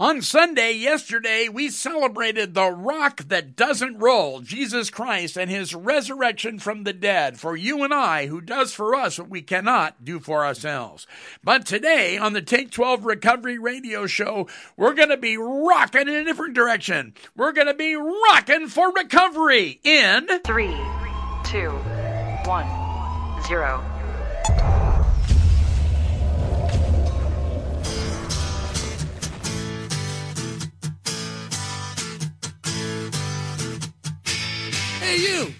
On Sunday, yesterday, we celebrated the rock that doesn't roll, Jesus Christ and his resurrection from the dead for you and I, who does for us what we cannot do for ourselves. But today, on the Take 12 Recovery Radio Show, we're going to be rocking in a different direction. We're going to be rocking for recovery in three, two, one, zero. Hey, you!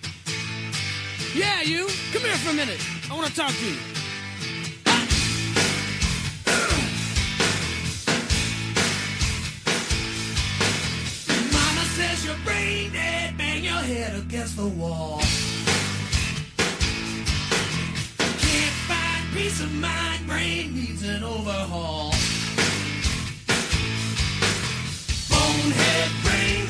Yeah, you! Come here for a minute. I want to talk to you. Mama says you're brain dead, bang your head against the wall. Can't find peace of mind, brain needs an overhaul. Bonehead, brain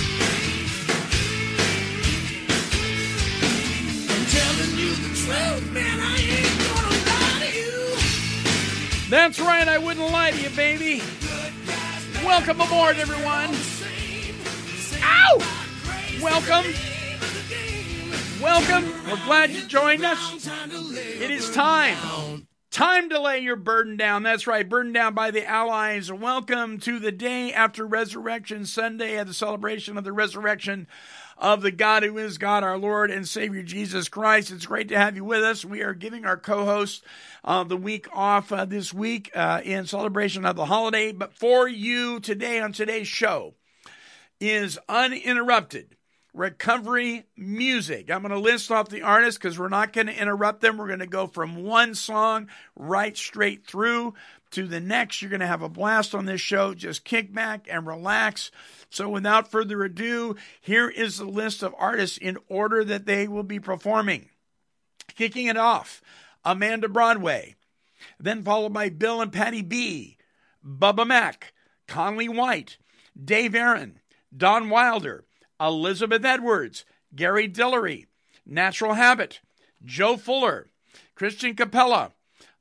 That's right, I wouldn't lie to you, baby. Welcome aboard, everyone. Ow! Welcome. Welcome. We're glad you joined us. It is time. Time to lay your burden down. That's right, burden down by the Allies. Welcome to the day after Resurrection Sunday at the celebration of the resurrection of the God who is God, our Lord and Savior Jesus Christ. It's great to have you with us. We are giving our co-host uh, the week off uh, this week uh, in celebration of the holiday. But for you today on today's show is uninterrupted recovery music. I'm going to list off the artists because we're not going to interrupt them. We're going to go from one song right straight through to the next. You're going to have a blast on this show. Just kick back and relax. So, without further ado, here is the list of artists in order that they will be performing. Kicking it off, Amanda Broadway, then followed by Bill and Patty B, Bubba Mack, Conley White, Dave Aaron, Don Wilder, Elizabeth Edwards, Gary Dillery, Natural Habit, Joe Fuller, Christian Capella,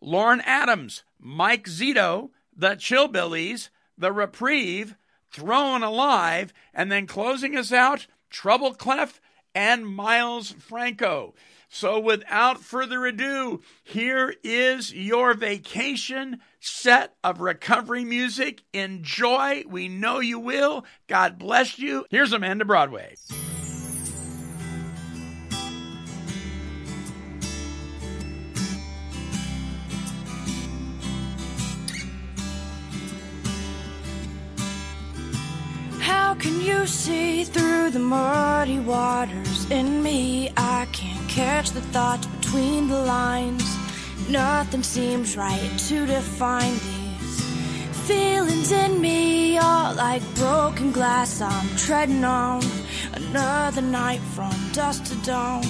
Lauren Adams, Mike Zito, The Chillbillies, The Reprieve, Thrown Alive, and then closing us out, Trouble Clef and Miles Franco. So without further ado, here is your vacation set of recovery music. Enjoy. We know you will. God bless you. Here's Amanda Broadway. Can you see through the muddy waters in me? I can't catch the thoughts between the lines. Nothing seems right to define these feelings in me are like broken glass. I'm treading on another night from dusk to dawn.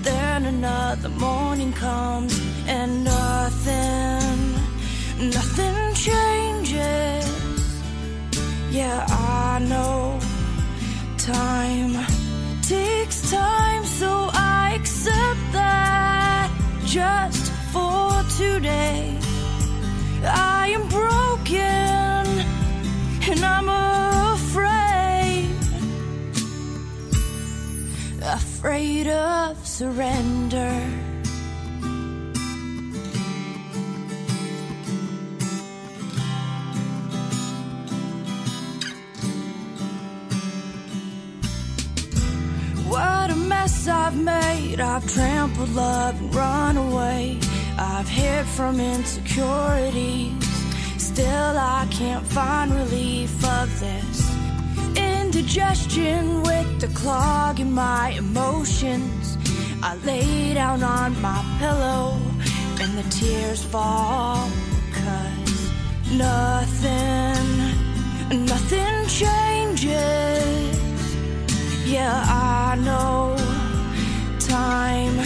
Then another morning comes and nothing, nothing changes. Yeah, I know time takes time, so I accept that just for today. I am broken and I'm afraid, afraid of surrender. Made. I've trampled love and run away. I've hid from insecurities. Still, I can't find relief of this indigestion with the clog in my emotions. I lay down on my pillow and the tears fall. Cause nothing, nothing changes. Yeah, I know time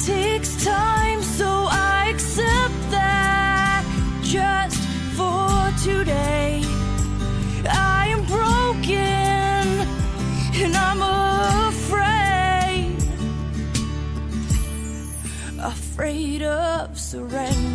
takes time, so I accept that just for today. I am broken and I'm afraid, afraid of surrender.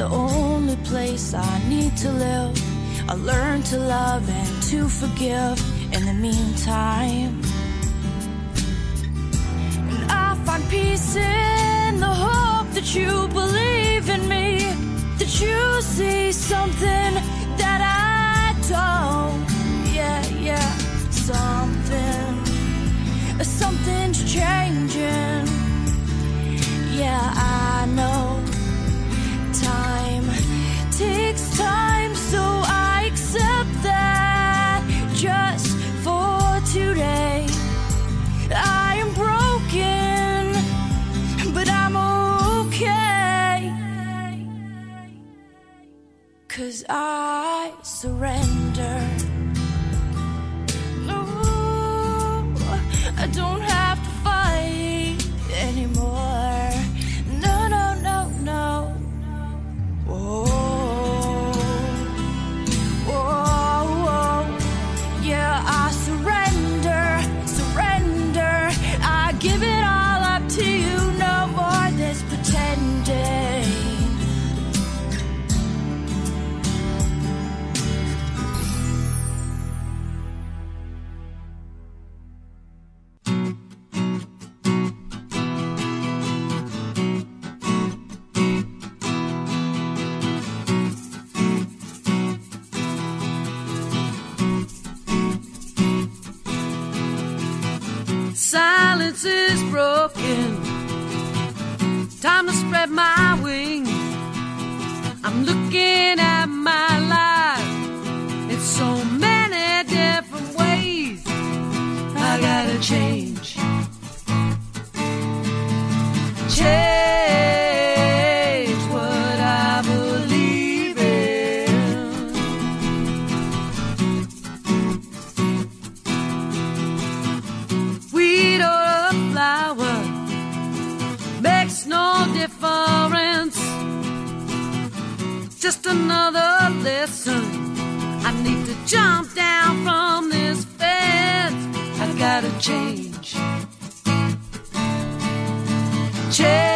The only place I need to live. I learn to love and to forgive in the meantime. And I find peace in the hope that you believe in me, that you see something that I don't. Yeah, yeah, something, something's changing. I surrender. Silence is broken. Time to spread my wings. I'm looking at my life in so many different ways. I gotta change. Jump down from this fence. I gotta change. Change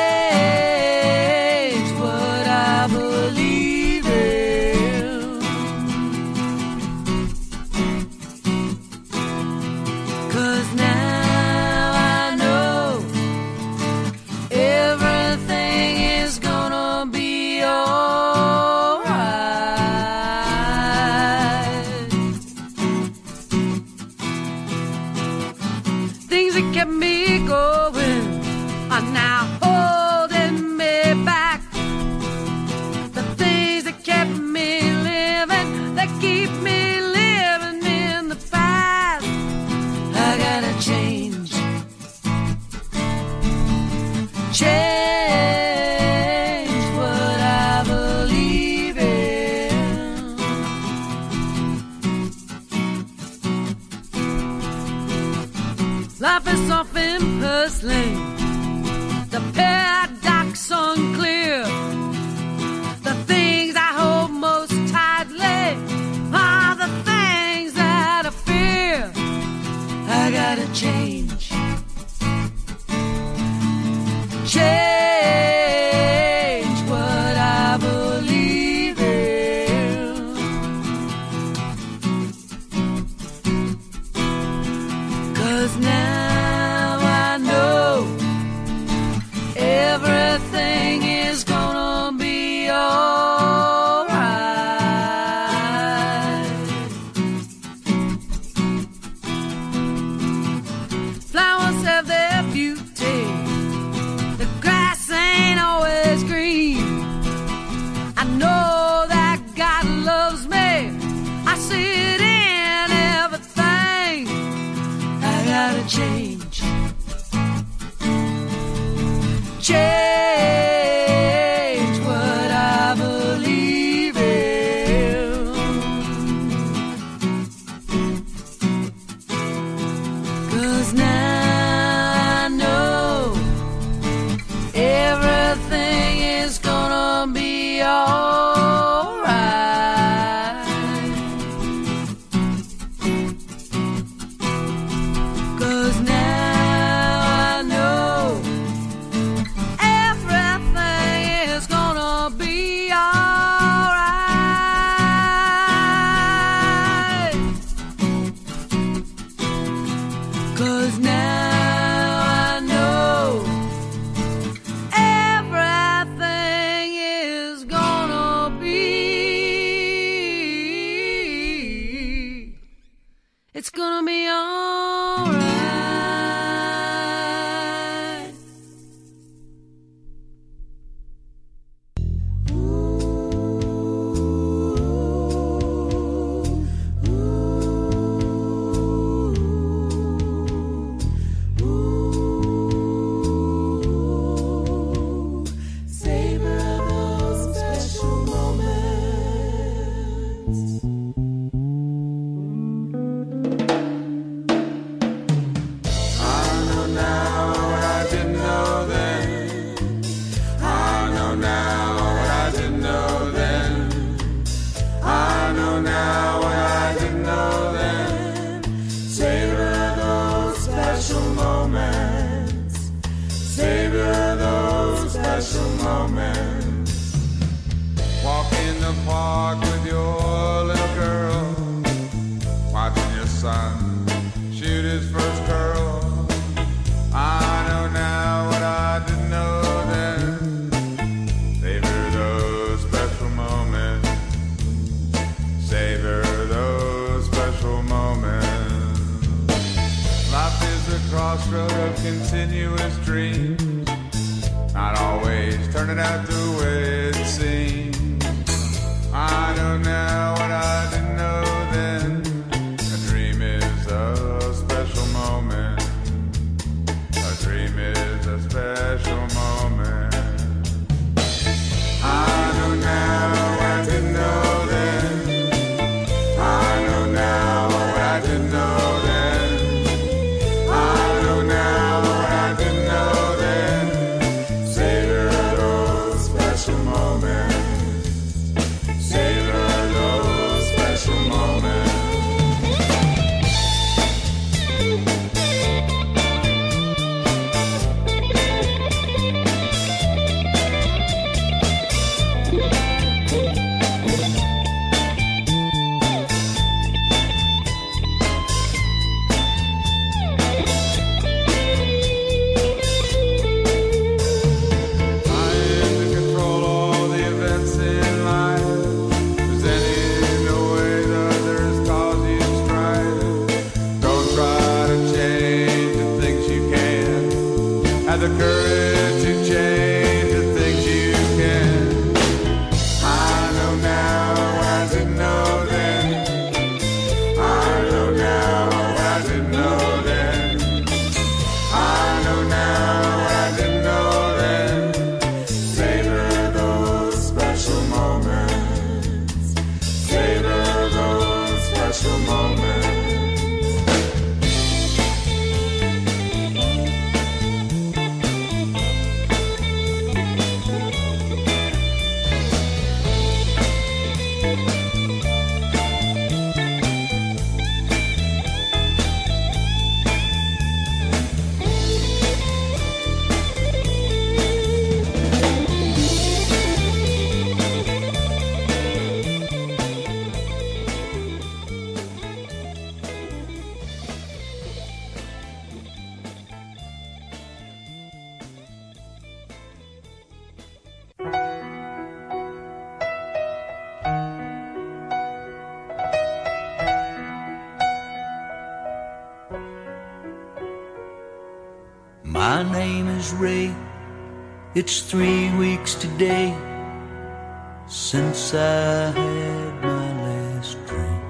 since I had my last drink.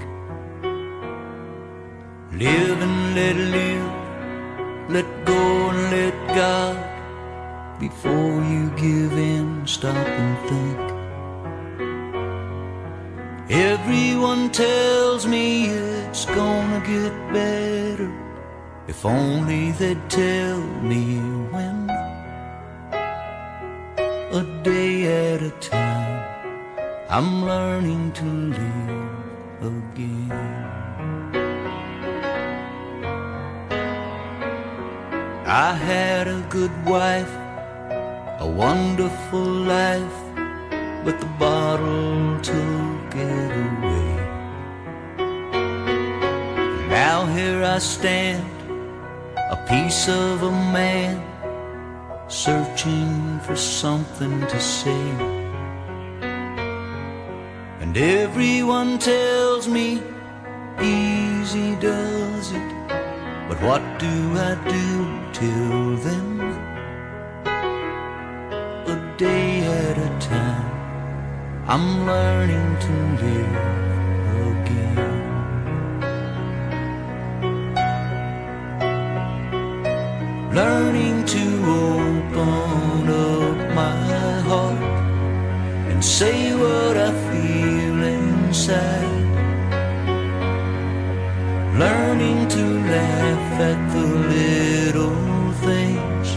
Live and let live, let go and let God. Before you give in, stop and think. Everyone tells me it's gonna get better. If only they'd tell me I'm learning to live again. I had a good wife, a wonderful life, but the bottle took it away. Now here I stand, a piece of a man, searching for something to say. And everyone tells me easy does it, but what do I do till then? A day at a time, I'm learning to live. learning to open up my heart and say what I inside. Learning to laugh at the little things,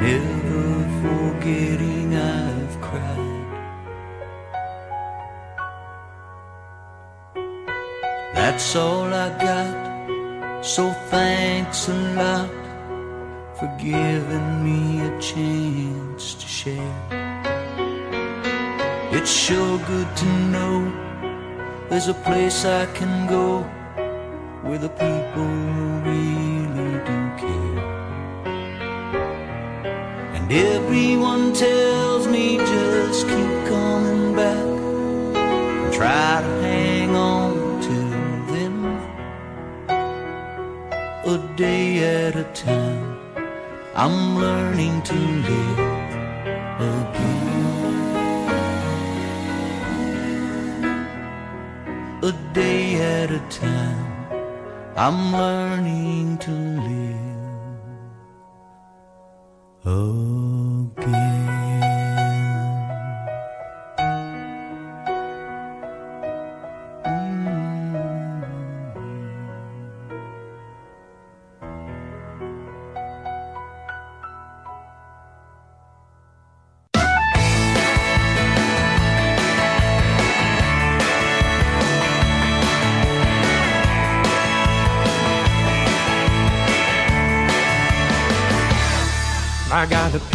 never forgetting I've cried. That's all I got, so thanks a lot for giving me a chance to share. It's sure good to know there's a place I can go where the people really do care. And everyone tells me just keep coming back and try to hang on till then. A day at a time, I'm learning to live again. A day at a time, I'm learning to live again.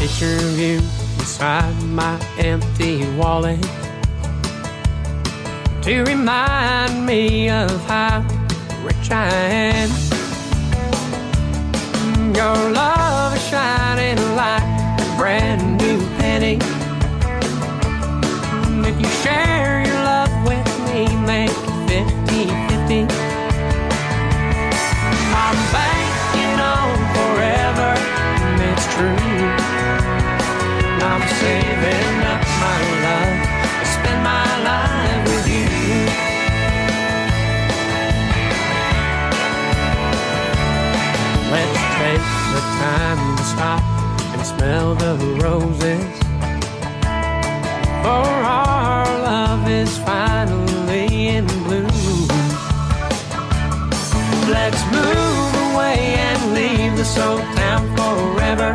Picture you inside my empty wallet to remind me of how rich I am. Your love is shining like a brand new penny. Time to and smell the roses. For our love is finally in bloom. Let's move away and leave this old town forever.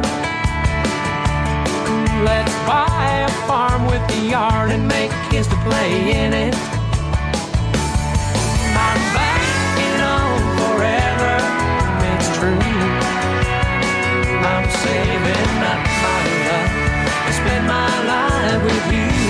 Let's buy a farm with a yard and make kids to play in it. Saving up my love to spend my life with you.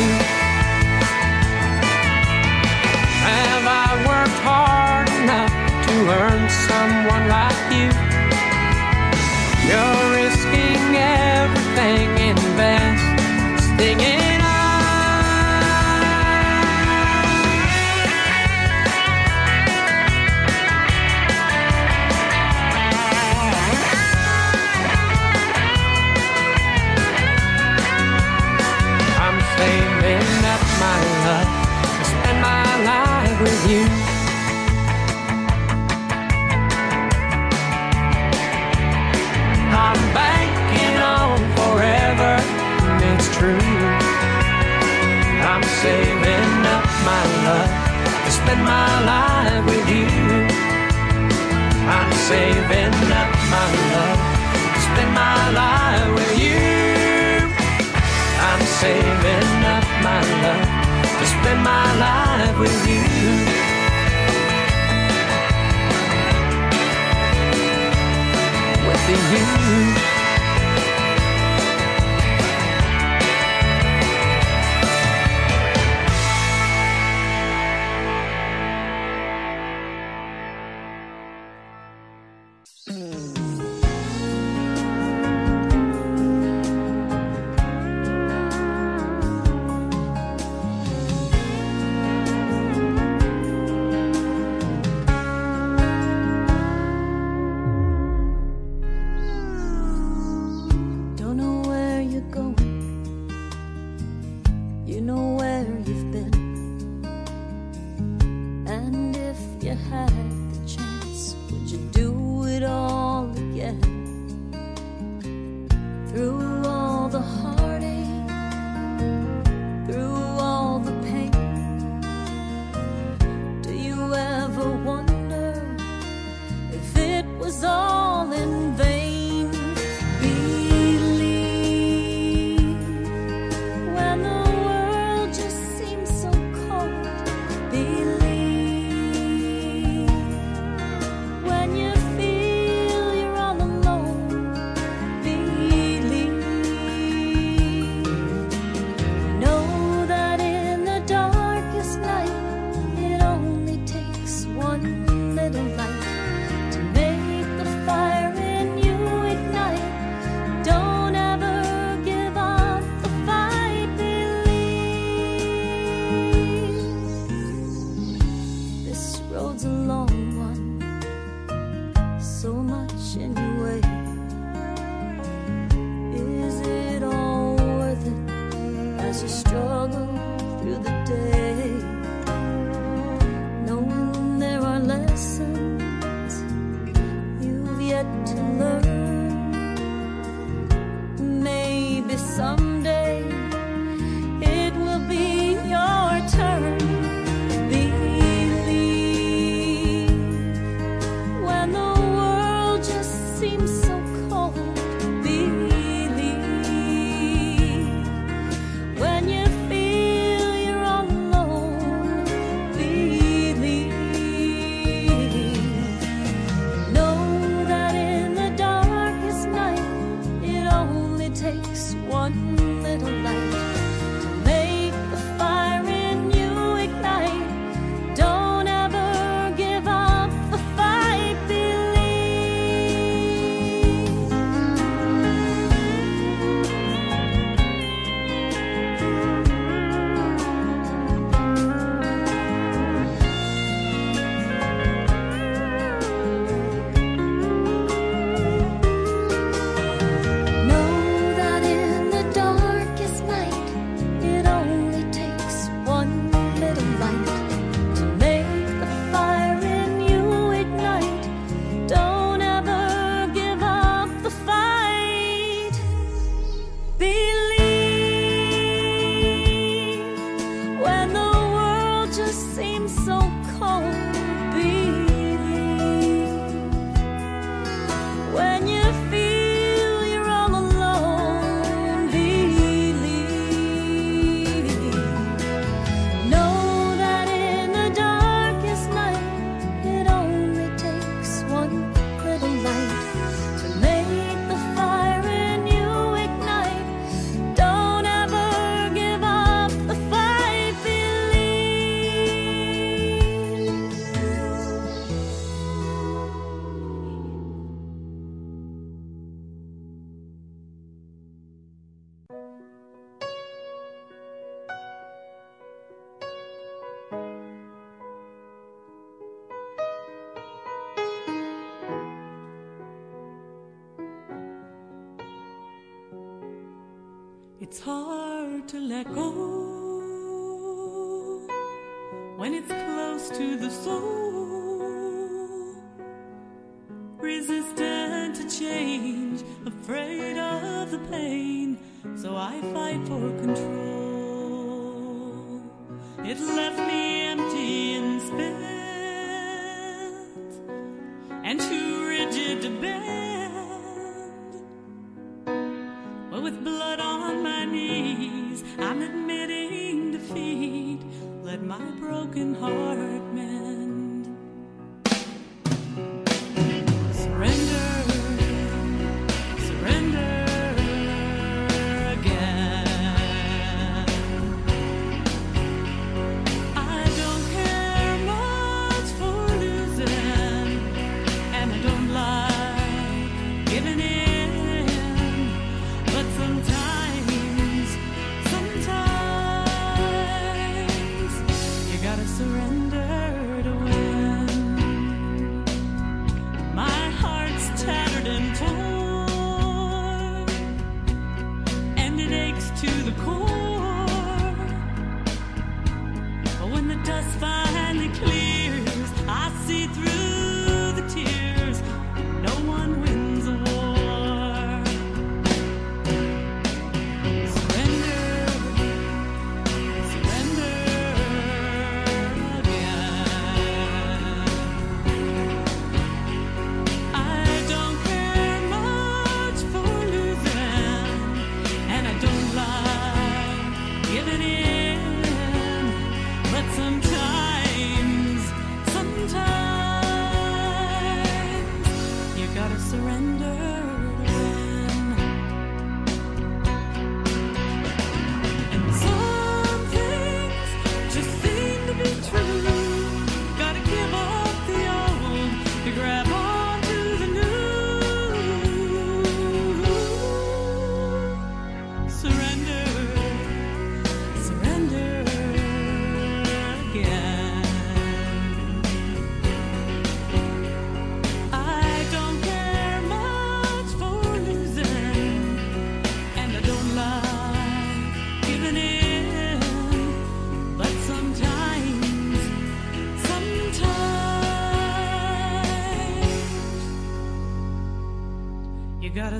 Spend my life with you. I'm saving up my love to spend my life with you. I'm saving up my love to spend my life with you. With you.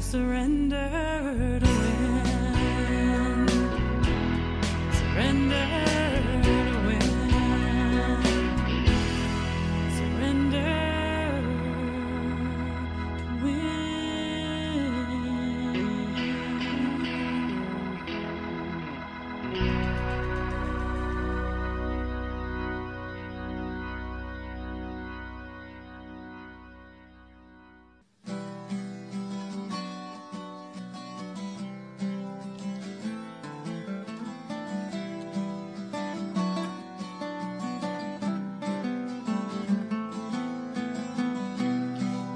surrender.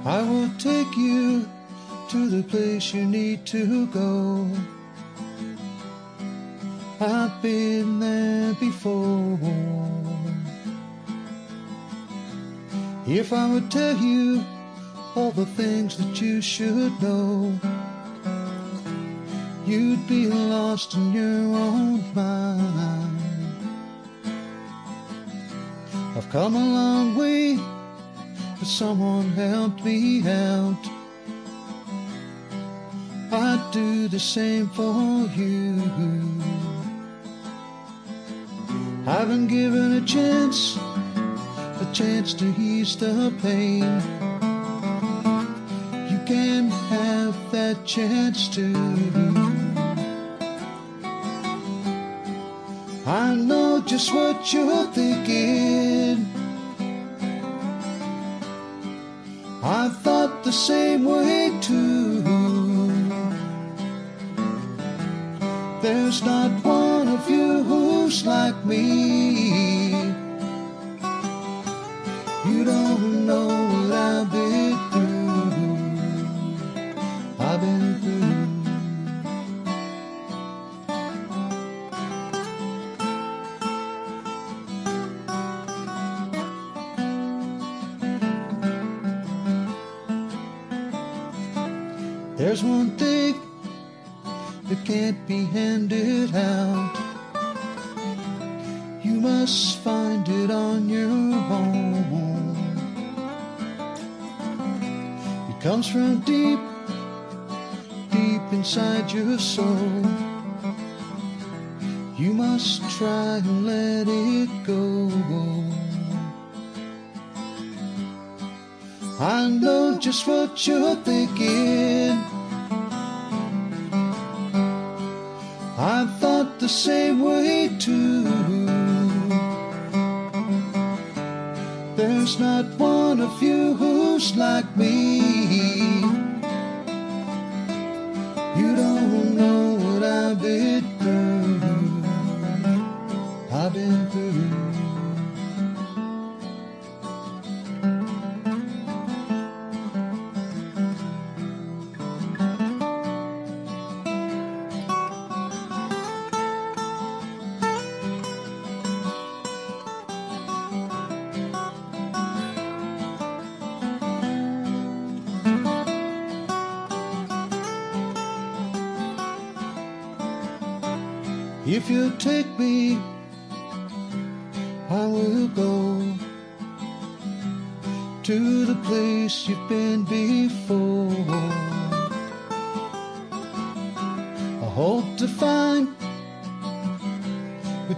I will take you to the place you need to go. I've been there before. If I would tell you all the things that you should know, you'd be lost in your own mind. I've come a long way if someone helped me out? I'd do the same for you. I've been given a chance, a chance to ease the pain. You can have that chance too. I know just what you're thinking. the same way too. There's not one of you who's like me. You don't know. what you're thinking. I thought the same way too. There's not one of you who's like me. You don't know what I've been through. I've been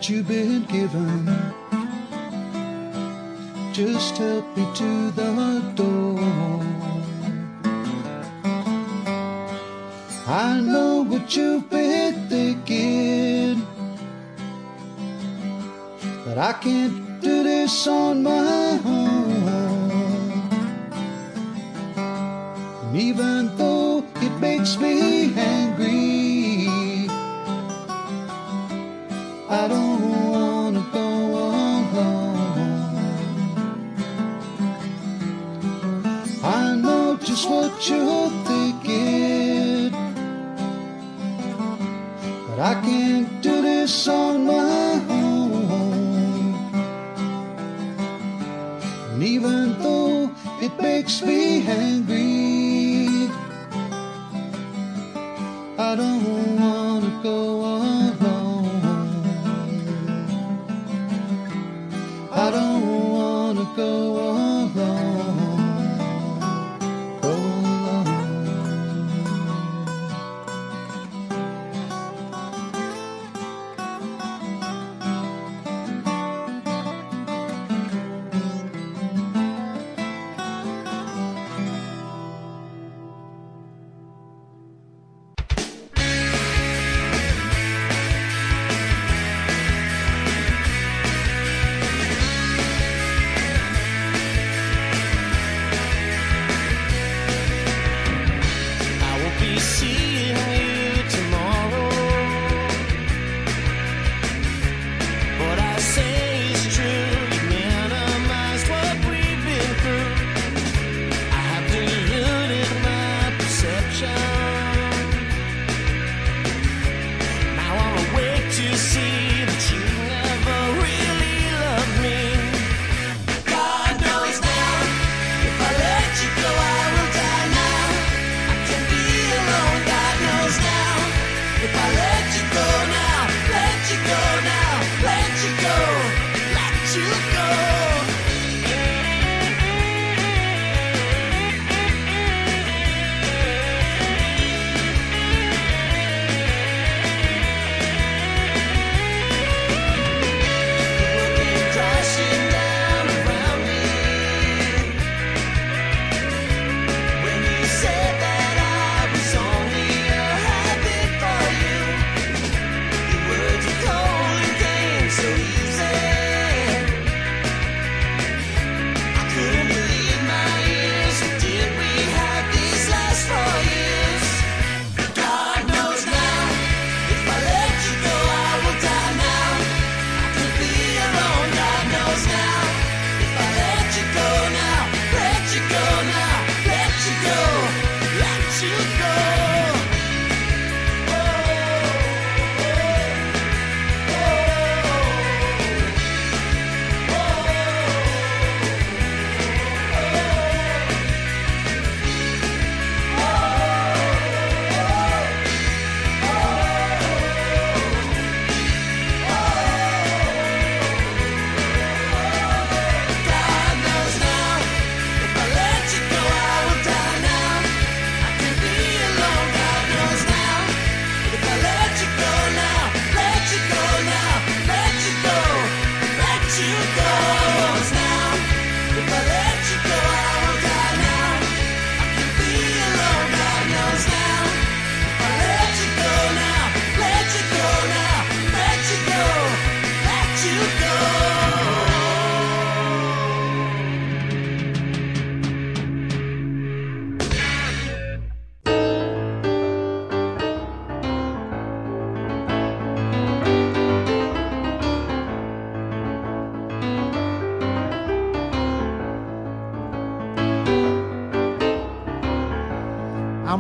you've been given. Just help me to the door. I know what you've been thinking, but I can't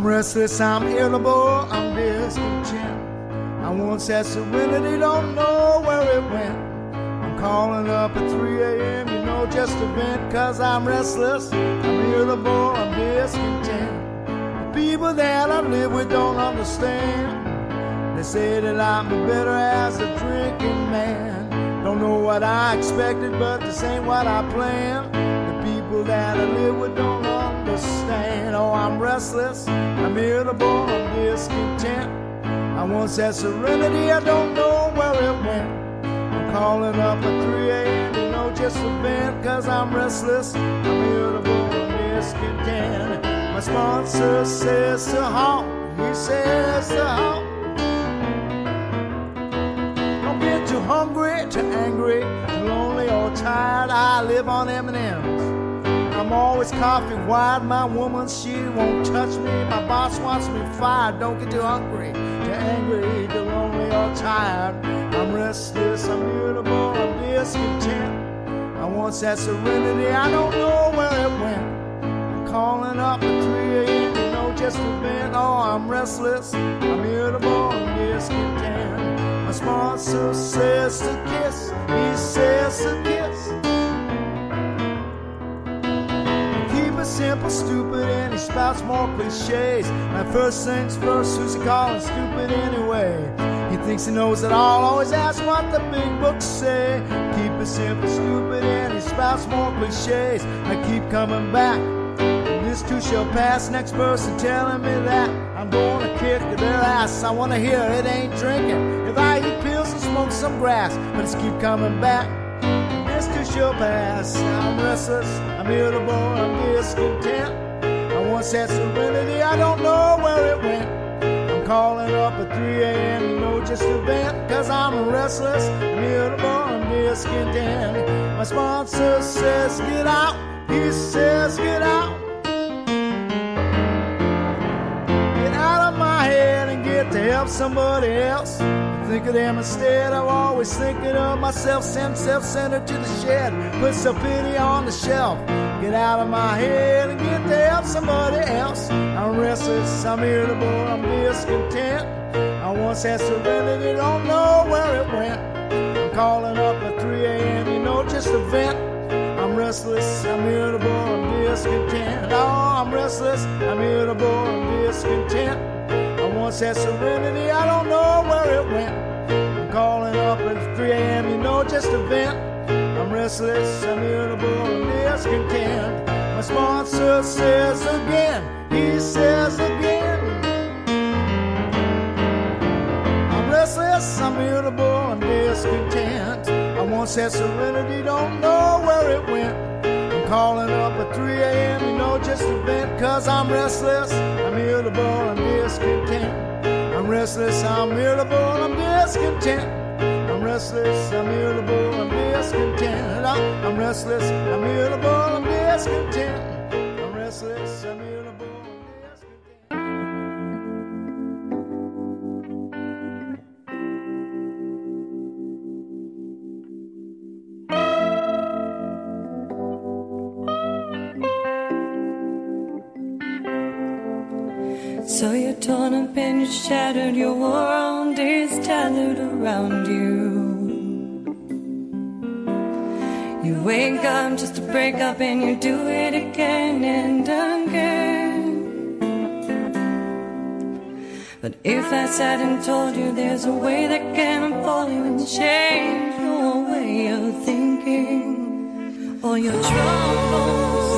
I'm restless, I'm irritable, I'm discontent. I once had serenity, don't know where it went. I'm calling up at 3 a.m., you know, just to vent, cause I'm restless, I'm irritable, I'm discontent. The people that I live with don't understand. They say that I'm better as a drinking man. Don't know what I expected, but this ain't what I planned. The people that I live with don't understand. Oh, I'm restless, I'm irritable, I'm discontent. I once had serenity, I don't know where it went. I'm calling up at 3 a.m., you know, just a vent, cause I'm restless, I'm irritable, I'm discontent. My sponsor says to halt, he says to halt. Don't get too hungry, too angry, too lonely or tired. I live on M&M's. I'm always coffee wide. My woman, she won't touch me. My boss wants me fired. Don't get too hungry, too angry, too lonely or tired. I'm restless, I'm irritable, I'm discontent. I once had serenity, I don't know where it went. I'm calling up at 3 a.m., you know, just a vent. Oh, I'm restless, I'm irritable, I'm discontent. My sponsor says to kiss, he says to kiss. It simple, stupid, and he spouts more cliches. My first things first, who's he calling stupid anyway? He thinks he knows it all, always asks what the big books say. Keep it simple, stupid, and he spouts more cliches. I keep coming back. This too shall pass. Next person telling me that I'm gonna kick their ass. I wanna hear it ain't drinking. If I eat pills and smoke some grass, but it's keep coming back. Shall pass. I'm restless, I'm irritable, I'm discontent. I once had serenity, I don't know where it went. I'm calling up at 3 a.m., you know, just a vent, cause I'm restless, I'm irritable, I'm discontent. My sponsor says, get out, he says, get out. Help somebody else. Think of them instead. I'm always thinking of myself. Send self-centered to the shed. Put some pity on the shelf. Get out of my head and get to help somebody else. I'm restless. I'm irritable. I'm discontent. I once had serenity. Don't know where it went. I'm calling up at 3 a.m. You know, just a vent. I'm restless, I'm irritable, I'm discontent. Oh, I'm restless, I'm irritable, I'm discontent. I once had serenity, I don't know where it went. I'm calling up at 3 a.m., you know, just a vent. I'm restless, I'm irritable, I'm discontent. My sponsor says again, he says again. I'm restless, I'm irritable, I'm discontent. I once had serenity, don't know where it went. Calling up at 3 a.m., you know, just a vent, cause I'm restless, I'm irritable, I'm discontent. I'm restless, I'm irritable, I'm discontent. I'm restless, I'm irritable, I'm discontent. I'm restless, I'm irritable, I'm discontent. I'm restless, I'm irritable. You're shattered, your world is tethered around you. You wake up just to break up and you do it again and again. But if I sat and told you there's a way that can unfold you and change your way of thinking, all your troubles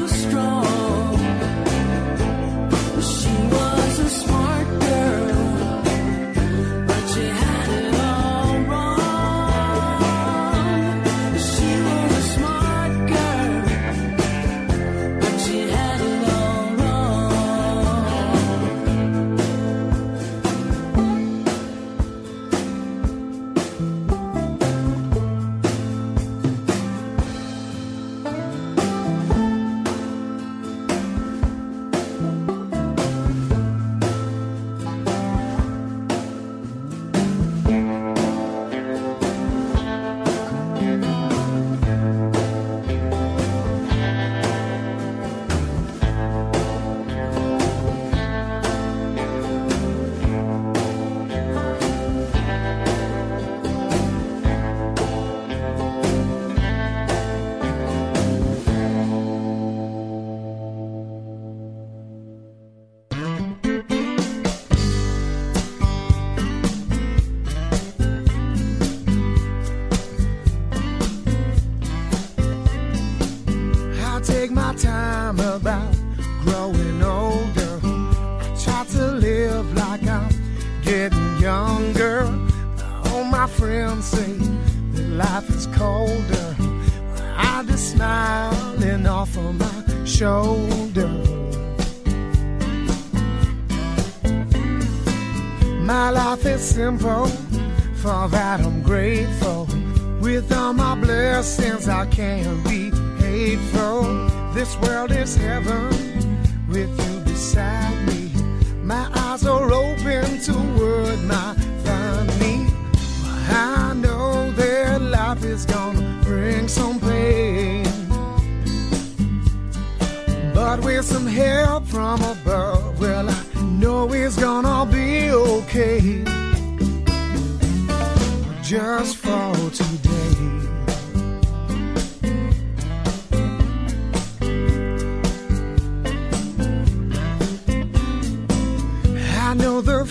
too strong.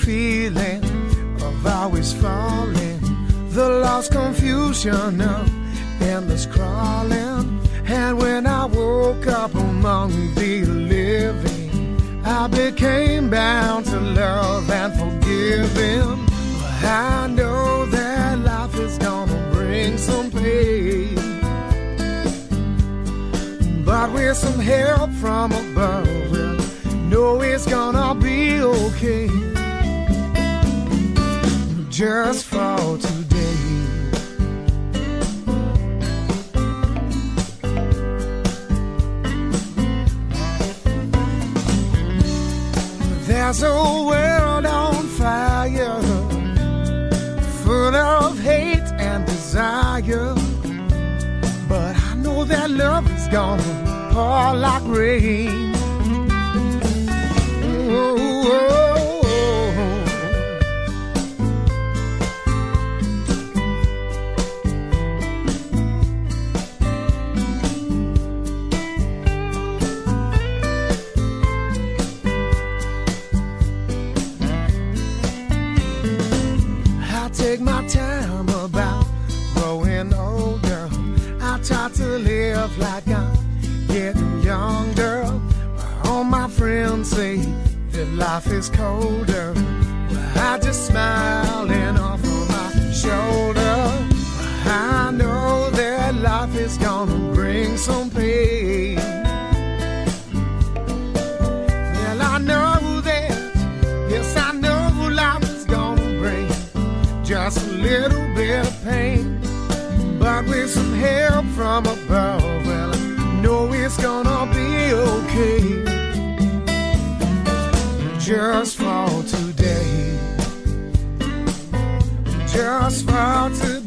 Feeling of always falling, the lost confusion of endless crawling. And when I woke up among the living, I became bound to love and forgiving. him. I know that life is gonna bring some pain. But with some help from above, well, know it's gonna be okay. Just for today. There's a world on fire, full of hate and desire. But I know that love is gonna pour like rain. Life is colder. I just smiling off of my shoulder. I know that life is gonna bring some pain. Well, I know that, yes, I know life is gonna bring just a little Just for today. Just for today.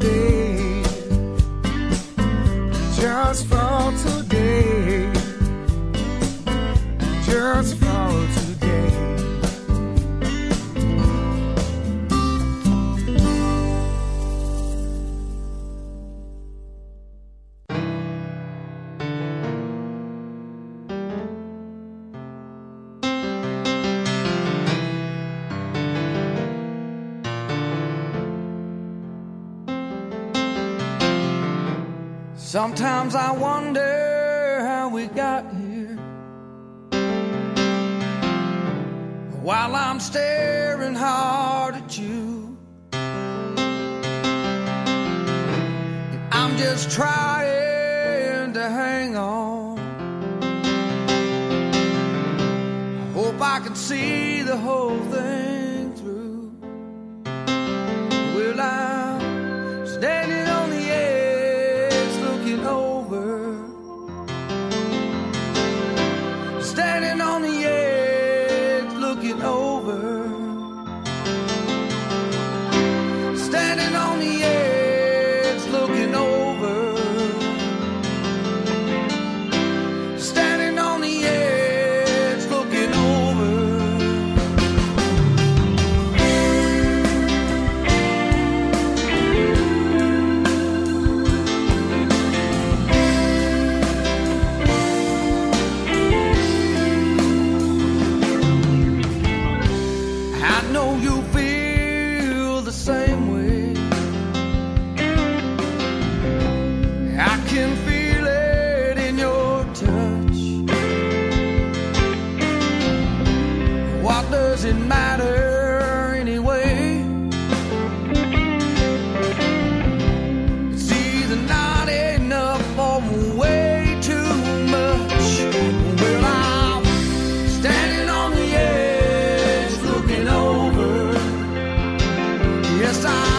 Sometimes I wonder how we got here. While I'm staring hard at you, I'm just trying to hang on. I hope I can see the whole thing. side.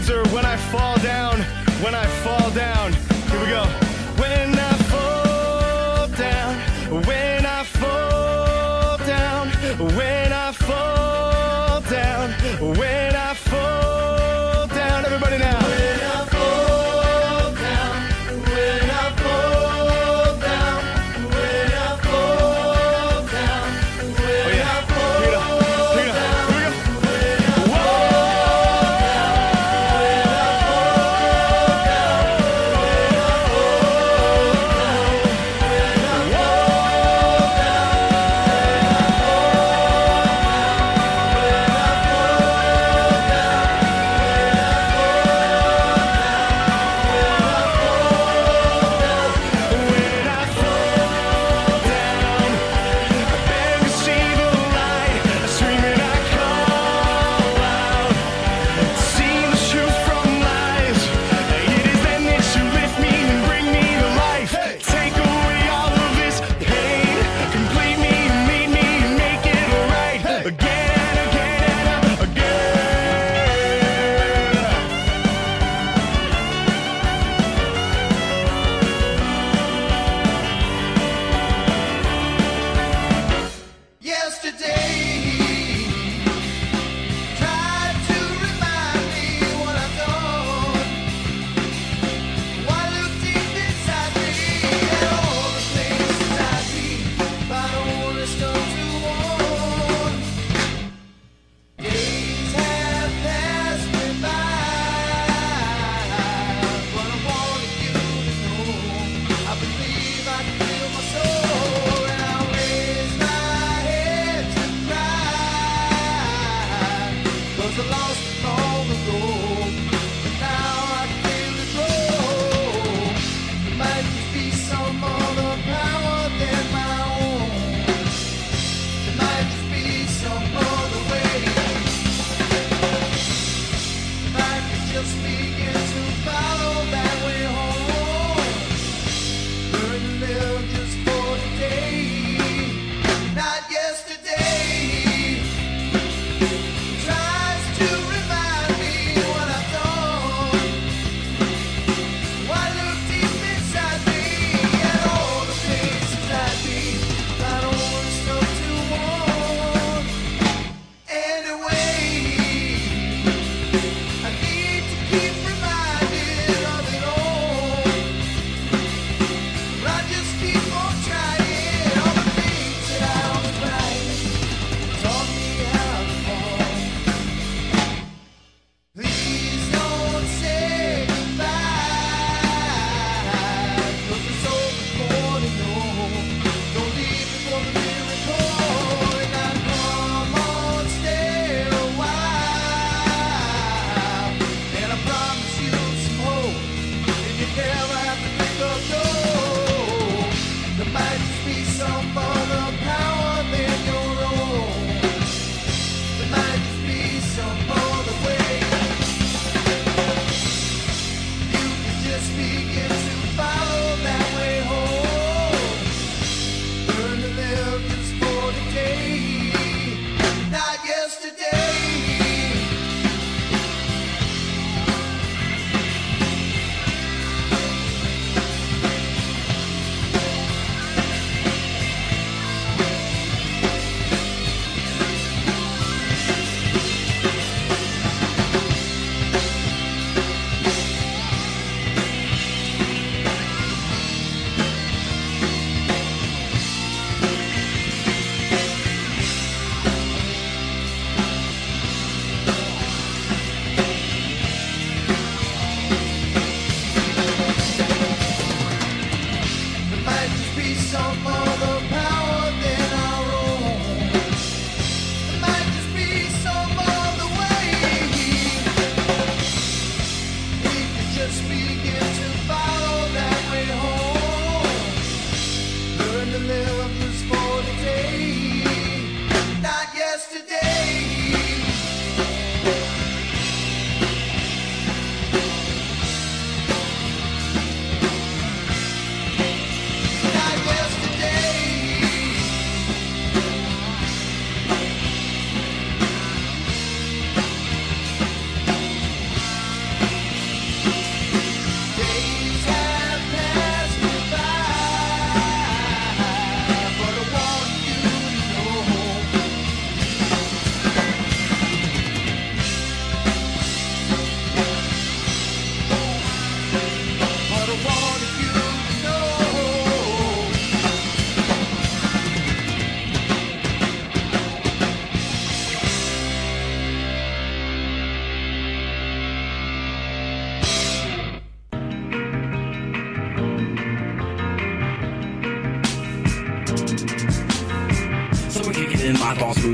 words are when I fall down, when I fall down.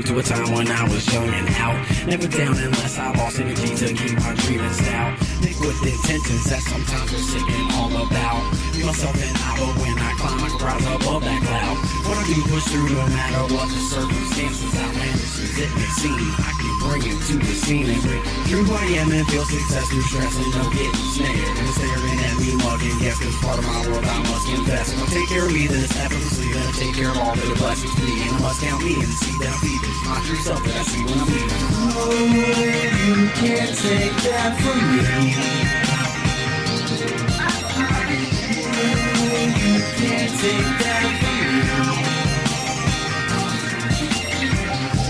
To a time when I was young and out. Never down unless I lost energy to keep my dreaming stout. Thick with intentions that sometimes are sick all about. Be myself and I, but when I climb, I rise above that cloud. What I do push through no matter what the circumstances. Outlandish as it may seem, I can bring it to the scene and break through who I am and feel success through stress and no getting snared. And staring at me mugging, yes, cause part of my world I must confess. If I take care of me, then it's effortlessly gonna take care of all the blessings me. And I must count me and see that I feed this my true self that I see when I'm leaving. Oh, you can't take that from me. You can't take that from me.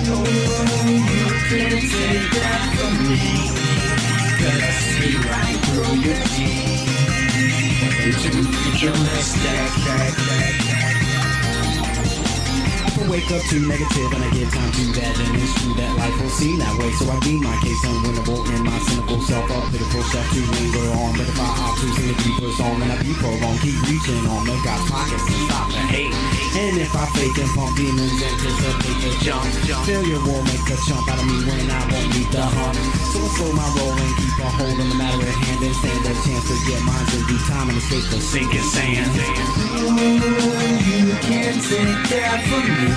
No, you can't take that from me. Cause I see right through your jeans. Into futuristic. If I wake up too negative and I give time to that, then it's true that life will seem that way. So I beat my case unwinnable in my cynical self, a pitiful self to linger on. But if I opt to sing the deeper song, then I be prolonged, keep reaching on the God's pockets and stop the hate. And if I fake and pump demons, anticipate the jump. Jump failure will make a chump out of me when I won't meet the hump. So I slow my roll and keep a hold on the matter at hand and stand a chance to get mine in due time and escape the sinking sand. You can't take that from me.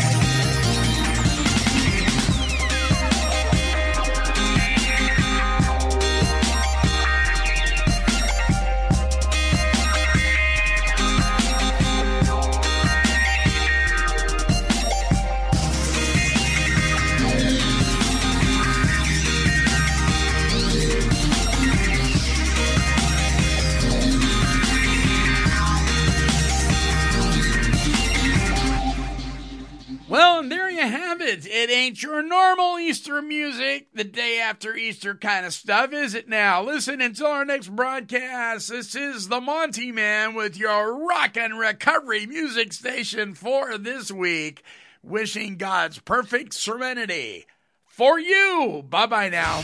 your normal Easter music, the day after Easter kind of stuff, is it now? Listen until our next broadcast. This is the Monty Man with your rock and recovery music station for this week. Wishing God's perfect serenity for you. Bye bye now.